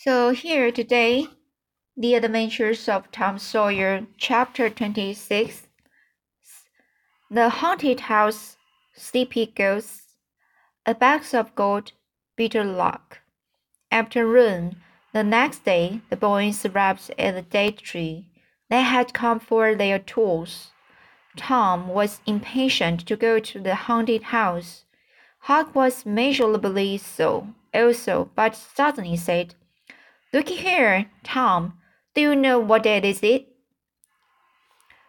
So here today, The Adventures of Tom Sawyer, Chapter 26. The Haunted House, Sleepy Ghosts, A Box of Gold, Bitter Luck. Afternoon, the next day, the boys arrived at the date tree. They had come for their tools. Tom was impatient to go to the haunted house. Huck was measurably so also, but suddenly said, Looky here, Tom. Do you know what day is it?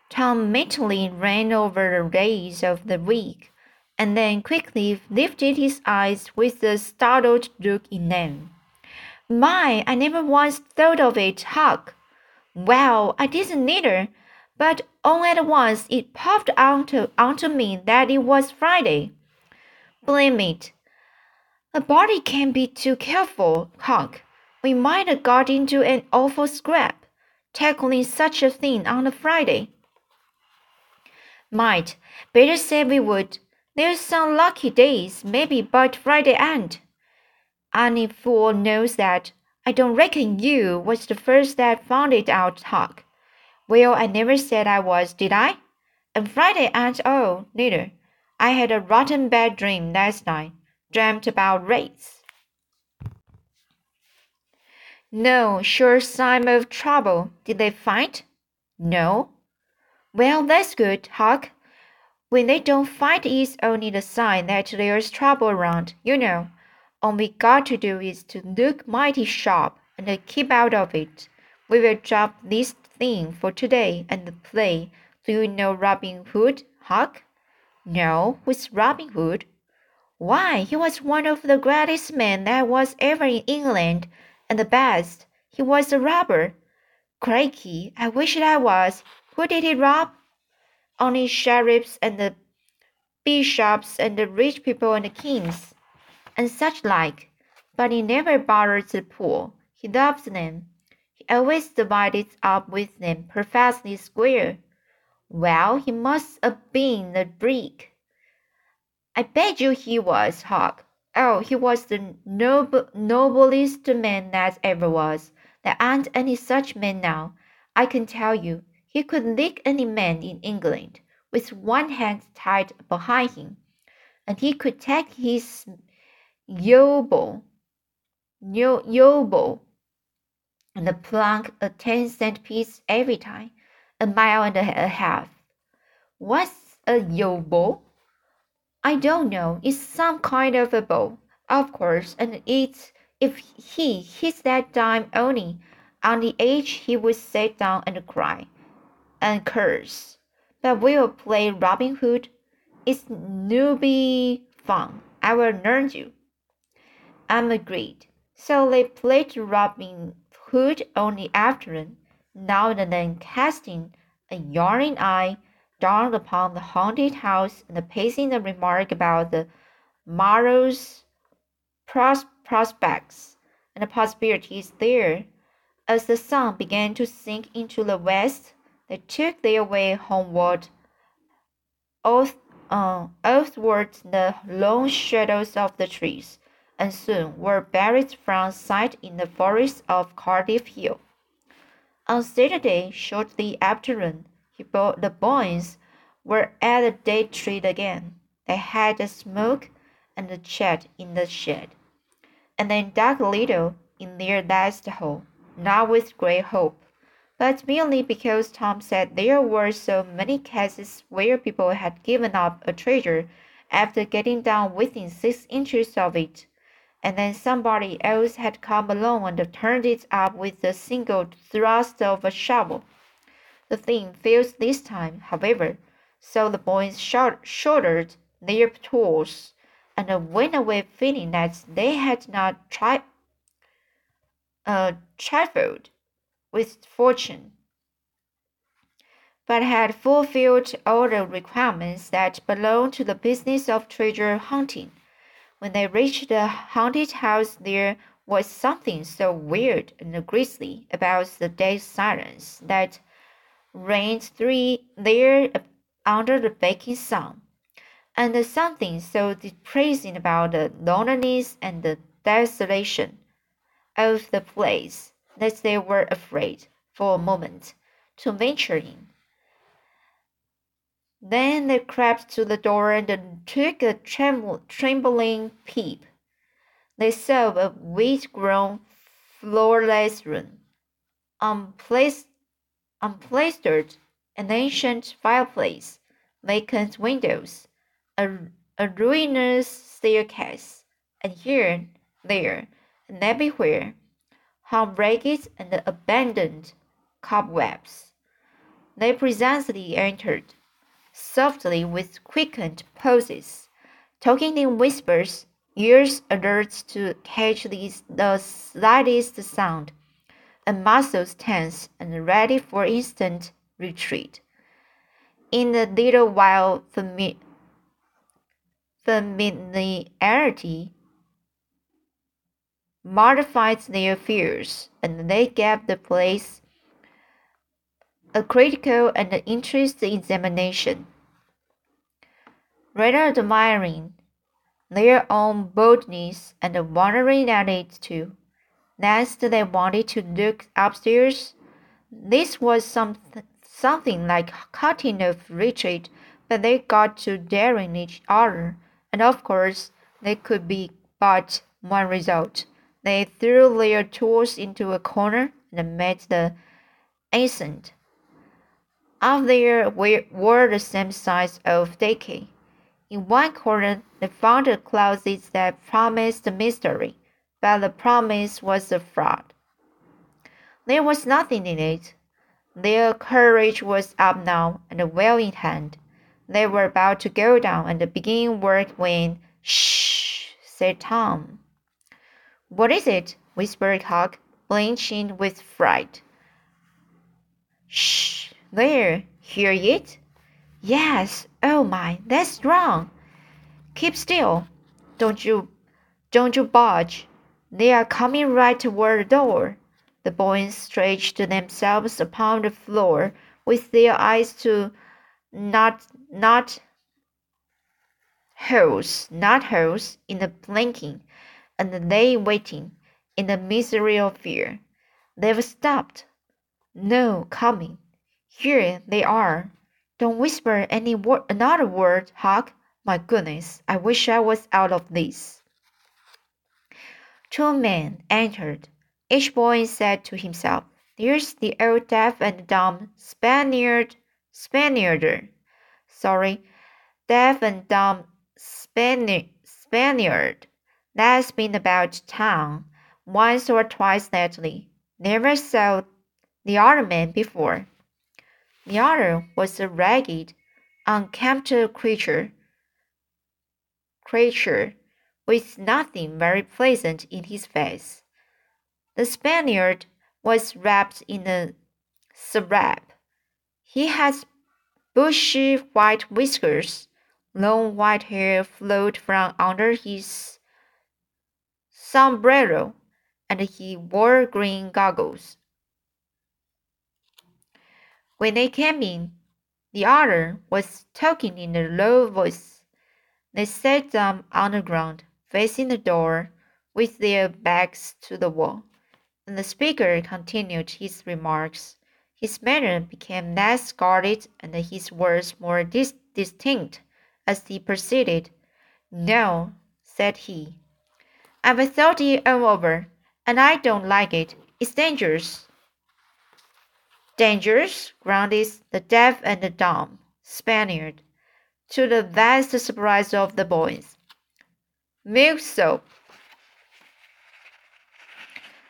Tom mentally ran over the days of the week, and then quickly lifted his eyes with a startled look in them. My, I never once thought of it, Huck. Well, I didn't either, but all at once it popped onto, onto me that it was Friday. Blame it. A body can't be too careful, Huck. We might have got into an awful scrap, tackling such a thing on a Friday. Might. Better say we would. There's some lucky days, maybe, but Friday ain't. Any fool knows that. I don't reckon you was the first that found it out, Huck. Well, I never said I was, did I? And Friday ain't all, oh, neither. I had a rotten bad dream last night. Dreamt about rates. No, sure sign of trouble. Did they fight? No. Well, that's good, Huck. When they don't fight, it's only the sign that there's trouble around, you know. All we got to do is to look mighty sharp and keep out of it. We will drop this thing for today and play. Do you know Robin Hood, Huck? No, who's Robin Hood? Why, he was one of the greatest men that was ever in England and the best. He was a robber. Crikey, I wish I was. Who did he rob? Only sheriffs and the bishops and the rich people and the kings and such like. But he never bothered the poor. He loved them. He always divided up with them perfectly square. Well, he must have been a brick. I bet you he was, Huck. Oh, he was the noble, noblest man that ever was. There aren't any such men now. I can tell you, he could lick any man in England with one hand tied behind him, and he could take his yobo, yobo, and plunk a ten cent piece every time, a mile and a half. What's a yobo? I don't know. It's some kind of a bow, of course, and it's if he hits that dime only on the edge he would sit down and cry and curse. But we'll play Robin Hood. It's newbie fun. I will learn you. I'm agreed. So they played Robin Hood on the afternoon, now and then casting a yarning eye dawned upon the haunted house and passing a remark about the morrow's pros prospects and the possibilities there. As the sun began to sink into the west, they took their way homeward, oath, uh, earthward the long shadows of the trees, and soon were buried from sight in the forest of Cardiff Hill. On Saturday, shortly afternoon, the boys were at the date tree again. They had a smoke and a chat in the shed, and then dug a little in their last hole, not with great hope, but merely because Tom said there were so many cases where people had given up a treasure after getting down within six inches of it, and then somebody else had come along and turned it up with a single thrust of a shovel. The thing failed this time, however, so the boys shouldered their tools and went away feeling that they had not tri- uh, trifled with fortune, but had fulfilled all the requirements that belong to the business of treasure hunting. When they reached the haunted house, there was something so weird and grisly about the dead silence that reigned three there under the baking sun, and something so depressing about the loneliness and the desolation. of the place that they were afraid, for a moment, to venture in. Then they crept to the door and took a trembling peep. They saw a weed-grown, floorless room, unplaced, unplastered, an ancient fireplace, vacant windows, a, a ruinous staircase, and here, there, and everywhere, hung ragged and abandoned cobwebs. They presently entered softly with quickened pulses, talking in whispers, ears alert to catch the, the slightest sound, and muscles tense and ready for instant retreat. In a little while, fami familiarity modifies their fears, and they give the place a critical and interested examination, rather admiring their own boldness and wondering at it too. Next, they wanted to look upstairs. This was some, something like cutting off retreat, but they got to daring each other, and of course, there could be but one result. They threw their tools into a corner and made the ascent. Up there were the same size of decay. In one corner, they found a closet that promised mystery, but the promise was a fraud. There was nothing in it. Their courage was up now and well in hand. They were about to go down and begin work when, shh, said Tom. What is it? whispered Huck, blinching with fright. Shh, there, hear it? Yes. Oh my, that's strong. Keep still. Don't you don't you budge. They are coming right toward the door. The boys stretched themselves upon the floor with their eyes to not not holes, not holes in the blinking, and they waiting in the misery of fear. They've stopped. No coming. Here they are. Don't whisper any word, another word, Huck. My goodness, I wish I was out of this. Two men entered. Each boy said to himself, There's the old deaf and dumb Spaniard, Spaniarder. Sorry, deaf and dumb Spaniard. Spaniard. That's been about town once or twice lately. Never saw the other man before. The other was a ragged, unkempt creature, creature with nothing very pleasant in his face. The Spaniard was wrapped in a serape. He had bushy white whiskers, long white hair flowed from under his sombrero, and he wore green goggles. When they came in, the other was talking in a low voice. They sat down on the ground, facing the door, with their backs to the wall, and the speaker continued his remarks. His manner became less guarded and his words more dis distinct as he proceeded. No, said he. I've thought it all over, and I don't like it. It's dangerous. Dangerous, grounded the deaf and the dumb Spaniard, to the vast surprise of the boys. Milk soap.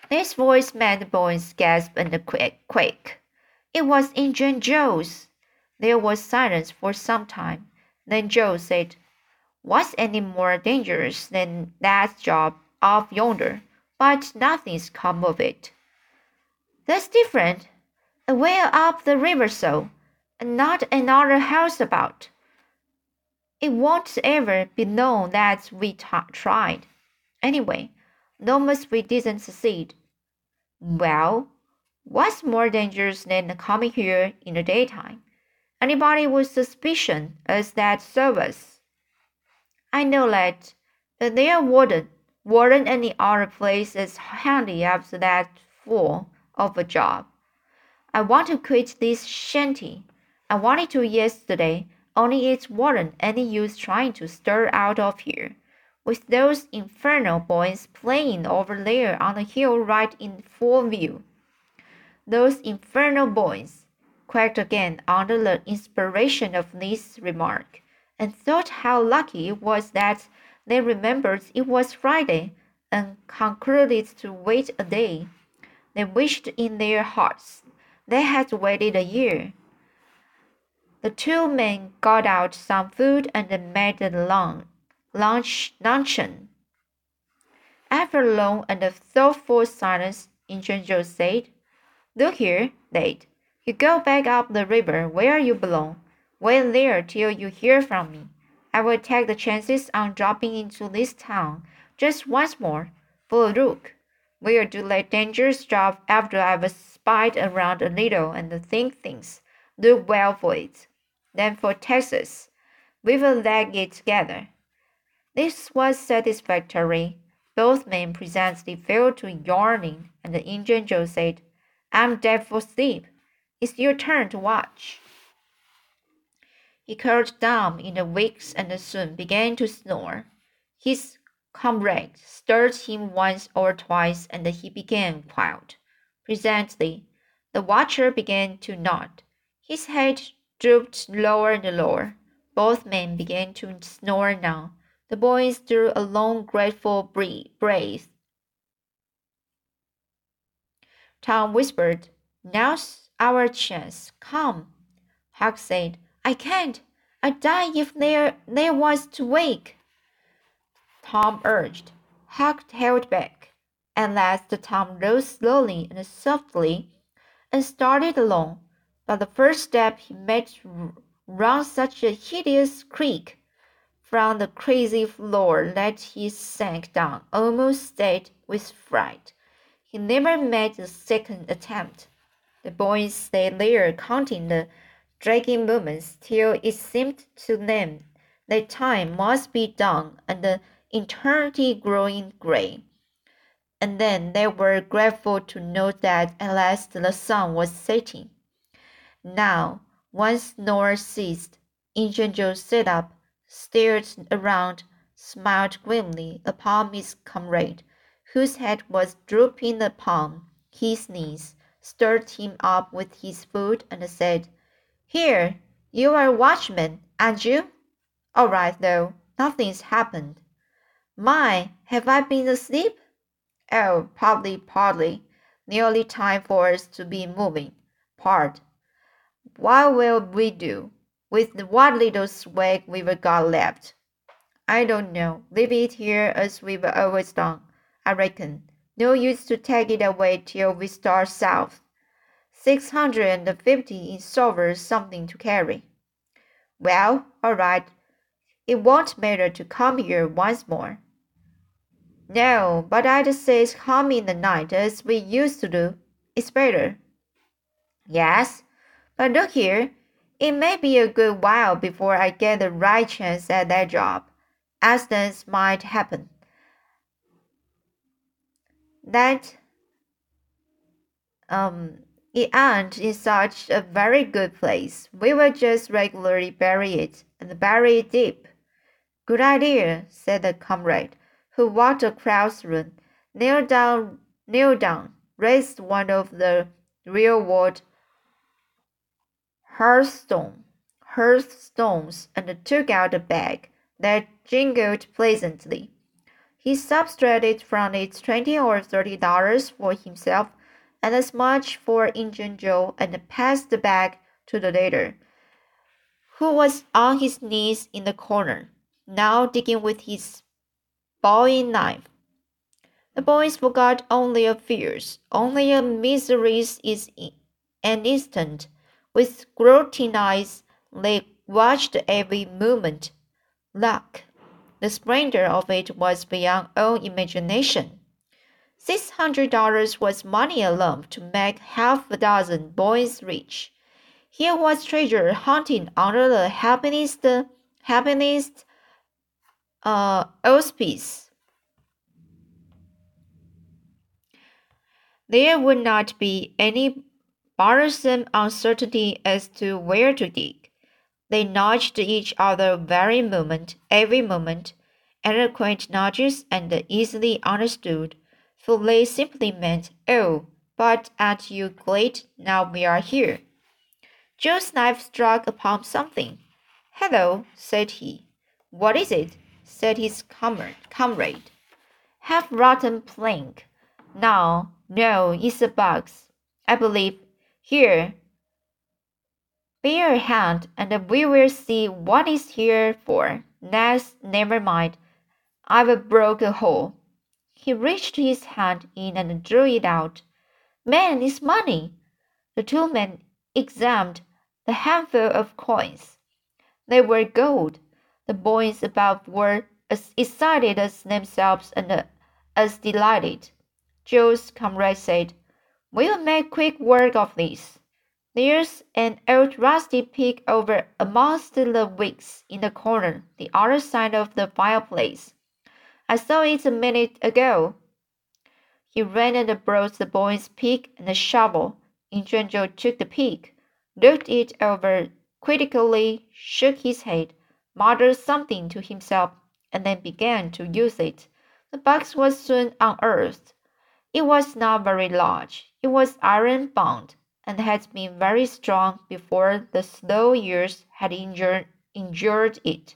This voice made the boys gasp and quake. It was Injun Joe's. There was silence for some time. Then Joe said, What's any more dangerous than that job off yonder? But nothing's come of it. That's different, away up the river so, and not another house about. It won't ever be known that we tried. Anyway, as we didn't succeed. Well, what's more dangerous than coming here in the daytime? Anybody with suspicion is that service. I know that, but there wouldn't weren't any other place as handy after that fool of a job. I want to quit this shanty. I wanted to yesterday, only it wasn't any use trying to stir out of here, with those infernal boys playing over there on the hill right in full view. Those infernal boys, quacked again under the inspiration of this remark, and thought how lucky it was that they remembered it was Friday and concluded to wait a day. They wished in their hearts they had waited a year. The two men got out some food and made a long lunch luncheon. After a long and thoughtful silence, Injun said, Look here, Dade. You go back up the river where you belong. Wait there till you hear from me. I will take the chances on dropping into this town just once more for a look. We'll do like dangerous job after I've spied around a little and think things look well for it. Then for Texas, we will leg it together. This was satisfactory. Both men presently fell to yawning, and the Injun Joe said, I'm dead for sleep. It's your turn to watch. He curled down in the wicks and soon began to snore. His comrade stirred him once or twice and he began quiet. Presently, the watcher began to nod. His head drooped lower and lower. Both men began to snore now. The boys drew a long, grateful breath. Tom whispered, Now's our chance. Come. Huck said, I can't. I'd die if there, there was to wake. Tom urged. Huck held back. At last Tom rose slowly and softly and started along. But the first step he made round such a hideous creak from the crazy floor that he sank down almost dead with fright. He never made a second attempt. The boys stayed there counting the dragging moments till it seemed to them that time must be done and the eternity growing gray. And then they were grateful to know that at last the sun was setting. Now, once snore ceased, Injun Joe sat up, stared around, smiled grimly upon his comrade, whose head was drooping upon his knees, stirred him up with his foot, and said, Here, you are a watchman, aren't you? All right, though, nothing's happened. My, have I been asleep? Oh, partly, partly. Nearly time for us to be moving. Part. What will we do with what little swag we've got left? I don't know. Leave it here as we've always done, I reckon. No use to take it away till we start south. Six hundred and fifty is over something to carry. Well, all right. It won't matter to come here once more. No, but I'd say come in the night as we used to do. It's better. Yes, but look here, it may be a good while before I get the right chance at that job. Accidents might happen. That um it ain't in such a very good place. We will just regularly bury it and bury it deep. Good idea, said the comrade who walked across the room, knelt down, knelt down, raised one of the rearward hearthstone, hearthstones, and took out a bag that jingled pleasantly. He subtracted from it twenty or thirty dollars for himself and as much for Injun Joe and passed the bag to the latter, who was on his knees in the corner, now digging with his bowie knife. The boys forgot only a fears, only a miseries is an instant. With gloating eyes, they watched every movement. Luck. The splendor of it was beyond all imagination. Six hundred dollars was money alone to make half a dozen boys rich. Here was treasure hunting under the happiest, happiest uh, auspice. There would not be any bothersome uncertainty as to where to dig. They nudged each other very moment, every moment, eloquent nudges and easily understood, for they simply meant, oh, but aren't you glad now we are here? Joe's knife struck upon something. Hello, said he. What is it? said his comrade. Half rotten plank. No, no, it's a box. I believe. Here. Bear a hand, and we will see what is here for. Next, never mind. I've broke a hole. He reached his hand in and drew it out. Man, it's money. The two men examined the handful of coins. They were gold. The boys above were as excited as themselves and as delighted. Joe's comrade said, We'll make quick work of this. There's an old rusty pig over amongst the wicks in the corner, the other side of the fireplace. I saw it a minute ago. He ran and brought the boy's pick and a shovel. Injun took the pick, looked it over critically, shook his head, muttered something to himself, and then began to use it. The box was soon unearthed. It was not very large. It was iron bound, and had been very strong before the slow years had injured, injured it.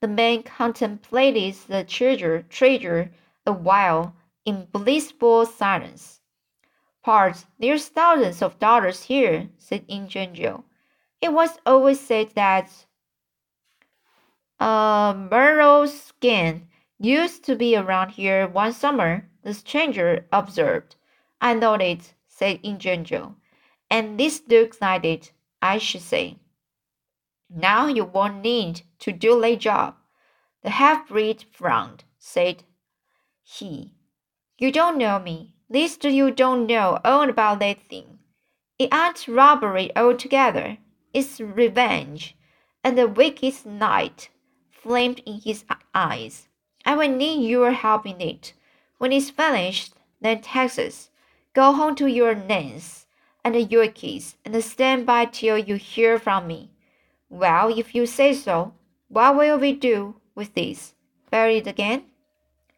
The man contemplated the treasure, treasure a while in blissful silence. Part, there's thousands of dollars here, said Injun Joe. It was always said that a Murrel's gang used to be around here one summer, the stranger observed. I know it, said Injun Joe. And this looks like it, I should say. Now you won't need to do a job. The half-breed frowned, said he. You don't know me. Least you don't know all about that thing. It ain't robbery altogether. It's revenge. And the wicked night flamed in his eyes. I will need your help in it. When it's finished, then Texas, go home to your Nance and your kids and stand by till you hear from me. Well, if you say so, what will we do with this? Bury it again?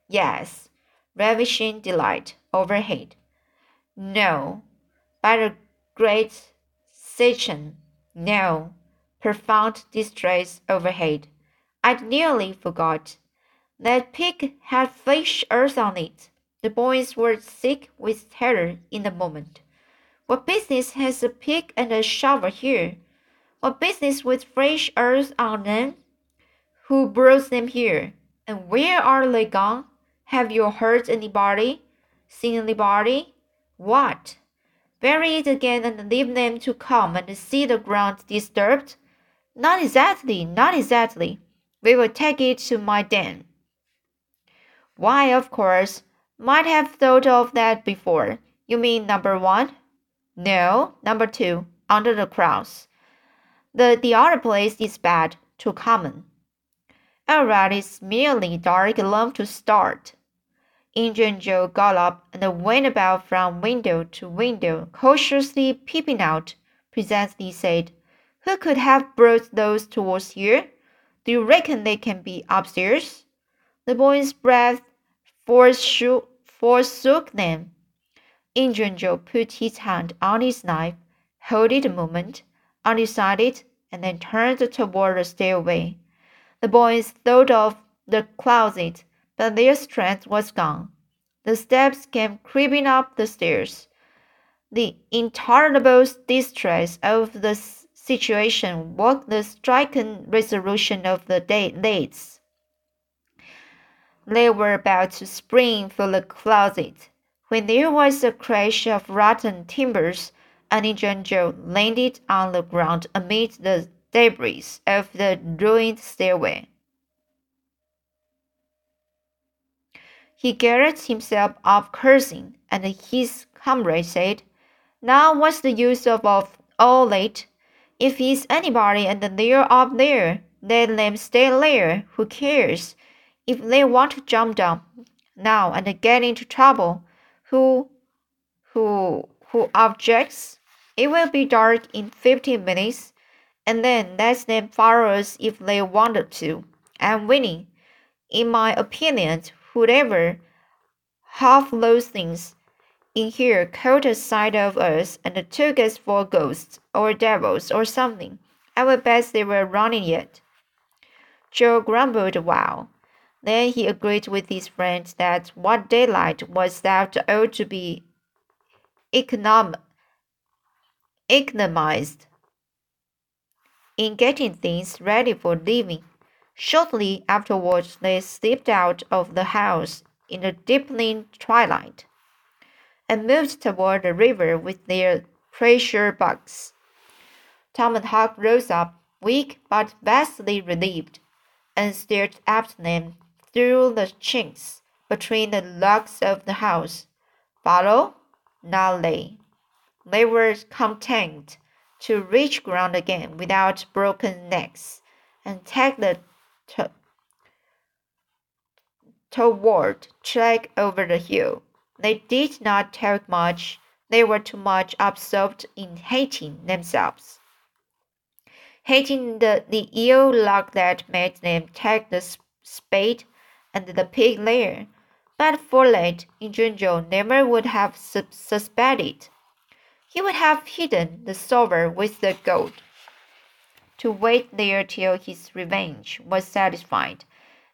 Yes. Ravishing delight overhead. No. By the great Satan. No. Profound distress overhead. I'd nearly forgot. That pig had fresh earth on it. The boys were sick with terror in the moment. What business has a pig and a shovel here? What business with fresh earth on them? Who brought them here? And where are they gone? Have you heard anybody? Seen anybody? What? Bury it again and leave them to come and see the ground disturbed? Not exactly, not exactly. We will take it to my den. Why, of course. Might have thought of that before. You mean number one? No, number two, under the cross. The, the other place is bad, too common. Alright, it's merely dark enough to start. Injun Joe got up and went about from window to window, cautiously peeping out. Presently said, Who could have brought those tools here? Do you reckon they can be upstairs? The boy's breath forsook, them. Injun Joe put his hand on his knife, held it a moment, undecided, and then turned toward the stairway. The boys thought of the closet, but their strength was gone. The steps came creeping up the stairs. The intolerable distress of the situation woke the stricken resolution of the day lads. They were about to spring for the closet when there was a crash of rotten timbers and Injun Joe landed on the ground amid the debris of the ruined stairway. He gathered himself up cursing, and his comrade said, Now what's the use of, of all that? If he's anybody and they're up there, let them stay there. Who cares? If they want to jump down now and get into trouble, who who who objects, it will be dark in fifteen minutes, and then let them follow us if they wanted to. I'm winning. In my opinion, whoever half those things in here caught a sight of us and took us for ghosts or devils or something. I will bet they were running yet. Joe grumbled a while. Then he agreed with his friend that what daylight was that ought to be econom economized in getting things ready for leaving. Shortly afterwards, they slipped out of the house in the deepening twilight and moved toward the river with their treasure box. Tom and Huck rose up, weak but vastly relieved, and stared after them through the chinks between the logs of the house. Follow? Not they. They were content to reach ground again without broken necks and take the toward track over the hill. They did not talk much. They were too much absorbed in hating themselves. Hating the, the ill luck that made them take the spade and the pig lair. But Follett, in general, never would have su suspected. He would have hidden the silver with the gold to wait there till his revenge was satisfied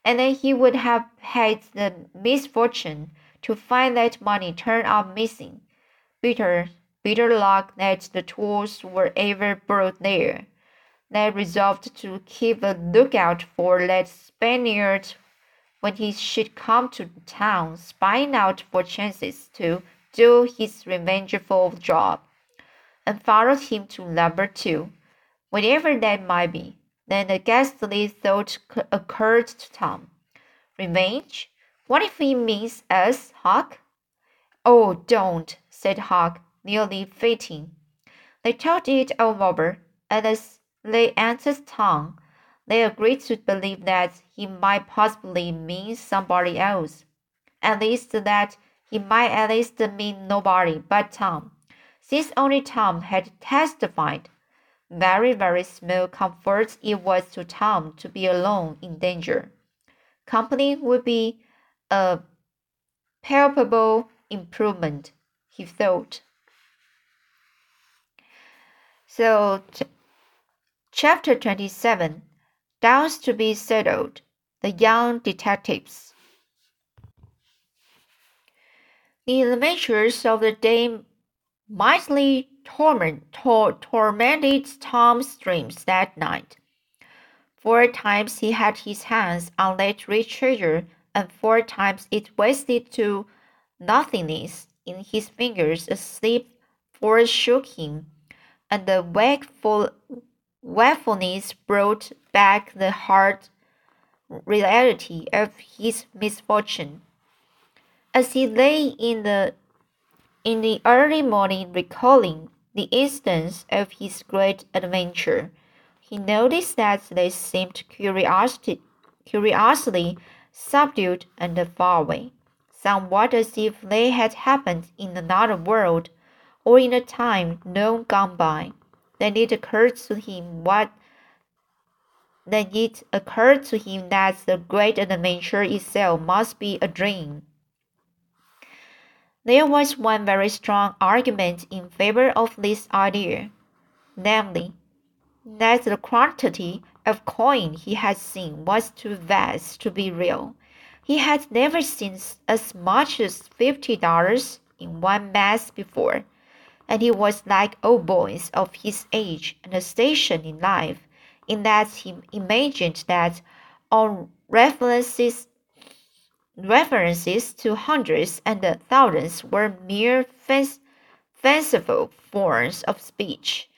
and then he would have had the misfortune to find that money turned up missing. Bitter, bitter luck that the tools were ever brought there. Ned resolved to keep a lookout for that Spaniard when he should come to town, spying out for chances to do his revengeful job, and followed him to number two, whatever that might be. Then a ghastly thought occurred to Tom. Revenge? What if he means us, Huck? Oh, don't, said Huck, nearly fainting. They talked it over, and as they answered Tom, they agreed to believe that he might possibly mean somebody else. At least that he might at least mean nobody but Tom, since only Tom had testified. Very, very small comfort it was to Tom to be alone in danger. Company would be a palpable improvement, he thought. So, chapter 27 Downs to be settled. The young detectives. The adventures of the day mightily torment, tor tormented Tom's dreams that night. Four times he had his hands on that rich treasure, and four times it wasted to nothingness in his fingers. A sleep forsook him, and the wakeful wakefulness brought back the hard reality of his misfortune. As he lay in the in the early morning recalling the instance of his great adventure, he noticed that they seemed curiosity, curiously subdued and far away, somewhat as if they had happened in another world or in a time long gone by. Then it occurred to him what then it occurred to him that the great adventure itself must be a dream. There was one very strong argument in favor of this idea, namely, that the quantity of coin he had seen was too vast to be real. He had never seen as much as fifty dollars in one mass before, and he was like all boys of his age and station in life, in that he imagined that all references references to hundreds and thousands were mere fanciful forms of speech,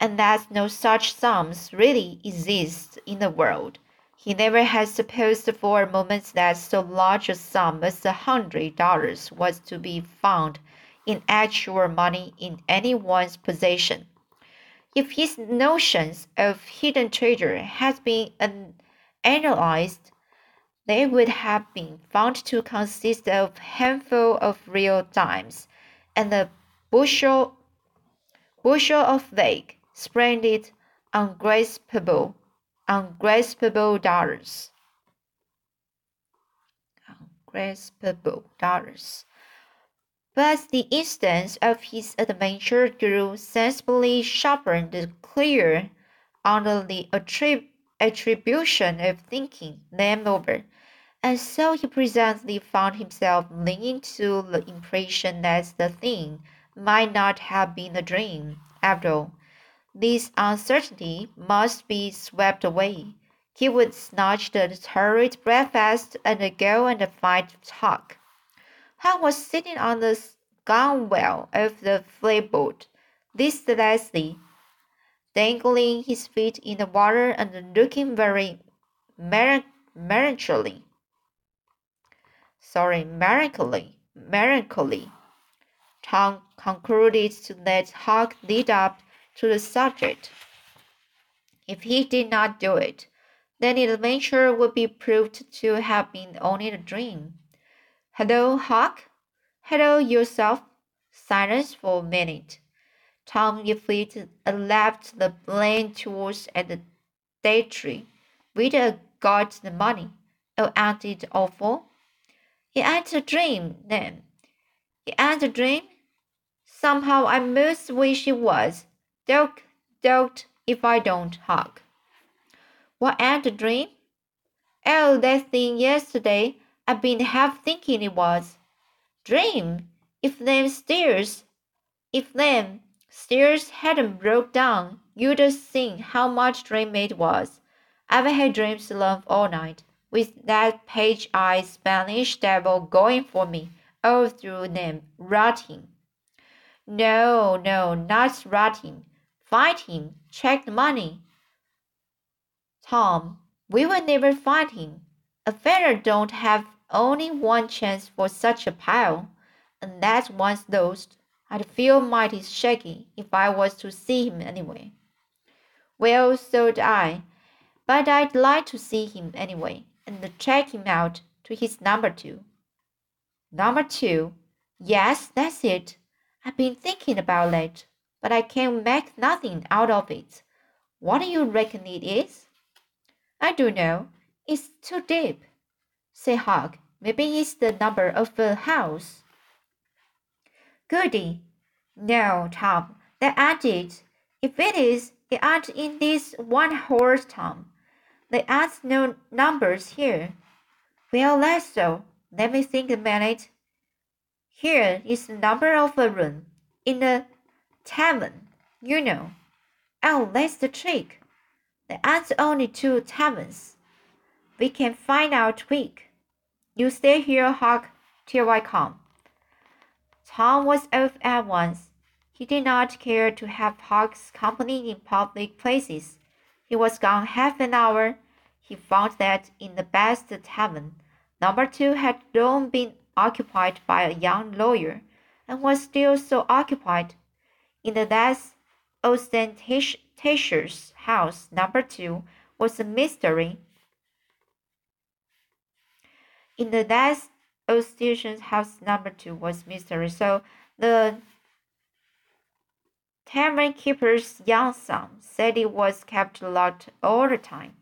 and that no such sums really exist in the world. He never had supposed for a moment that so large a sum as a hundred dollars was to be found in actual money in anyone's possession. If his notions of hidden treasure had been analyzed they would have been found to consist of a handful of real dimes and a bushel, bushel of vague, splendid, ungraspable, ungraspable dollars. Ungraspable dollars. But the instance of his adventure grew sensibly sharper and clearer under the attrib attribution of thinking them over, and so he presently found himself leaning to the impression that the thing might not have been a dream after all. This uncertainty must be swept away. He would snatch the hurried breakfast and go and find Huck. Huck was sitting on the gunwale of the flatboat, listlessly, dangling his feet in the water and looking very melancholy. Sorry, melancholy, melancholy. Tom concluded to let Huck lead up to the subject. If he did not do it, then the adventure would be proved to have been only a dream. Hello, Huck. Hello yourself. Silence for a minute. Tom lifted left the blame tools at the day tree. We'd got the money. Oh, ain't it awful? It ain't a dream, then. It ain't a dream? Somehow I most wish it was. Don't, don't, if I don't, Huck. What ain't a dream? Oh, that thing yesterday. I've been half thinking it was. Dream? If them stairs, if them stairs hadn't broke down, you'd have seen how much dream it was. I've had dreams alone all night, with that page-eyed Spanish devil going for me all through them, rotting. No, no, not rotting. Him. Check the money. Tom, we will never find him. A feather don't have only one chance for such a pile, and that's one's lost. I'd feel mighty shaky if I was to see him anyway. Well, so'd I, but I'd like to see him anyway, and check him out to his number two. Number two? Yes, that's it. I've been thinking about it but I can't make nothing out of it. What do you reckon it is? I don't know. It's too deep. Say, Huck, maybe it's the number of the house. Goody. No, Tom, that ain't it. If it is, it ain't in this one horse Tom. There ain't no numbers here. Well, that's so. Let me think a minute. Here is the number of a room in the tavern, you know. Oh, that's the trick. There aren't only two taverns. We can find out quick. You stay here, Huck, till I come. Tom was off at once. He did not care to have Huck's company in public places. He was gone half an hour. He found that in the best tavern, number two had long been occupied by a young lawyer, and was still so occupied in the less ostentatious house, number two, was a mystery. In the less ostentatious house, number two was mystery. So the tavern keeper's young son said it was kept locked all the time,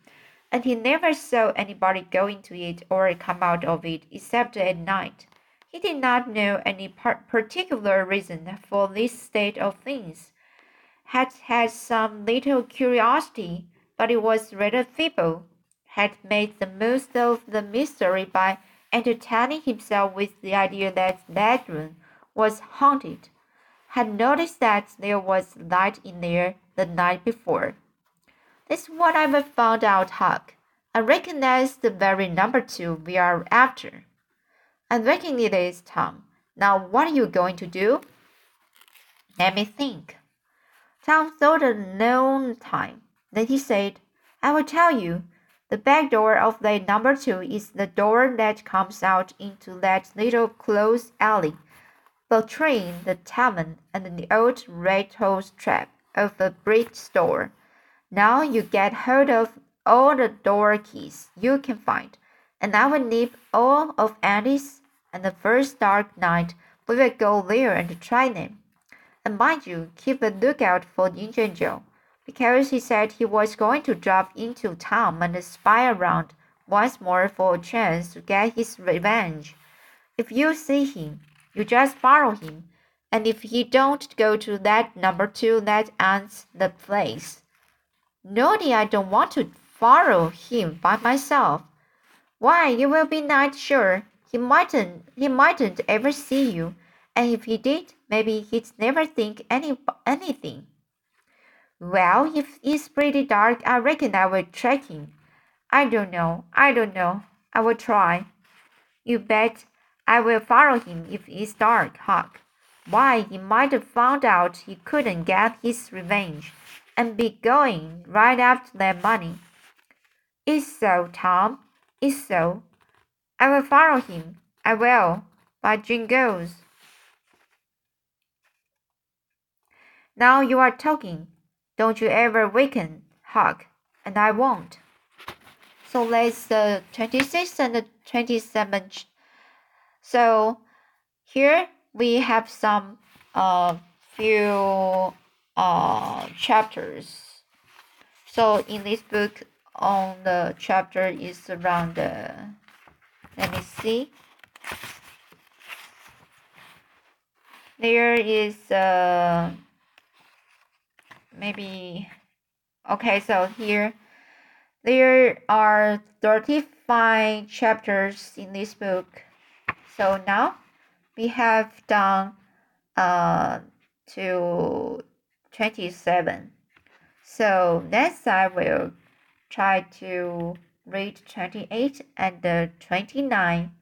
and he never saw anybody go into it or come out of it except at night. He did not know any particular reason for this state of things, had had some little curiosity, but it was rather feeble, had made the most of the mystery by entertaining himself with the idea that that room was haunted, had noticed that there was light in there the night before. That's what I've found out, Huck. I that's the very number two we are after. I reckon it is, Tom. Now, what are you going to do? Let me think. Tom thought a long time. Then he said, I will tell you. The back door of the number two is the door that comes out into that little closed alley between the tavern and the old rattle trap of a brick store. Now you get hold of all the door keys you can find, and I will nip all of Andy's and the first dark night we will go there and try them. And mind you, keep a lookout for Injun Joe, because he said he was going to drop into town and spy around once more for a chance to get his revenge. If you see him, you just follow him, and if he don't go to that number two, that ends the place. Noddy, I don't want to follow him by myself. Why, you will be not sure. He mightn't he mightn't ever see you, and if he did, maybe he'd never think any anything. Well, if it's pretty dark, I reckon I will track him. I don't know. I don't know. I will try. You bet I will follow him if it's dark, Huck. Why, he might have found out he couldn't get his revenge and be going right after that money. It's so, Tom. It's so. I will follow him. I will. By jingoes. Now you are talking. Don't you ever weaken, Huck, and I won't. So let's the 26th and the 27th. So here we have some uh, few uh, chapters. So in this book, on the chapter is around, uh, let me see. There is uh, maybe, okay, so here there are 35 chapters in this book. So now we have done uh, to 27. So next I will try to read 28 and 29.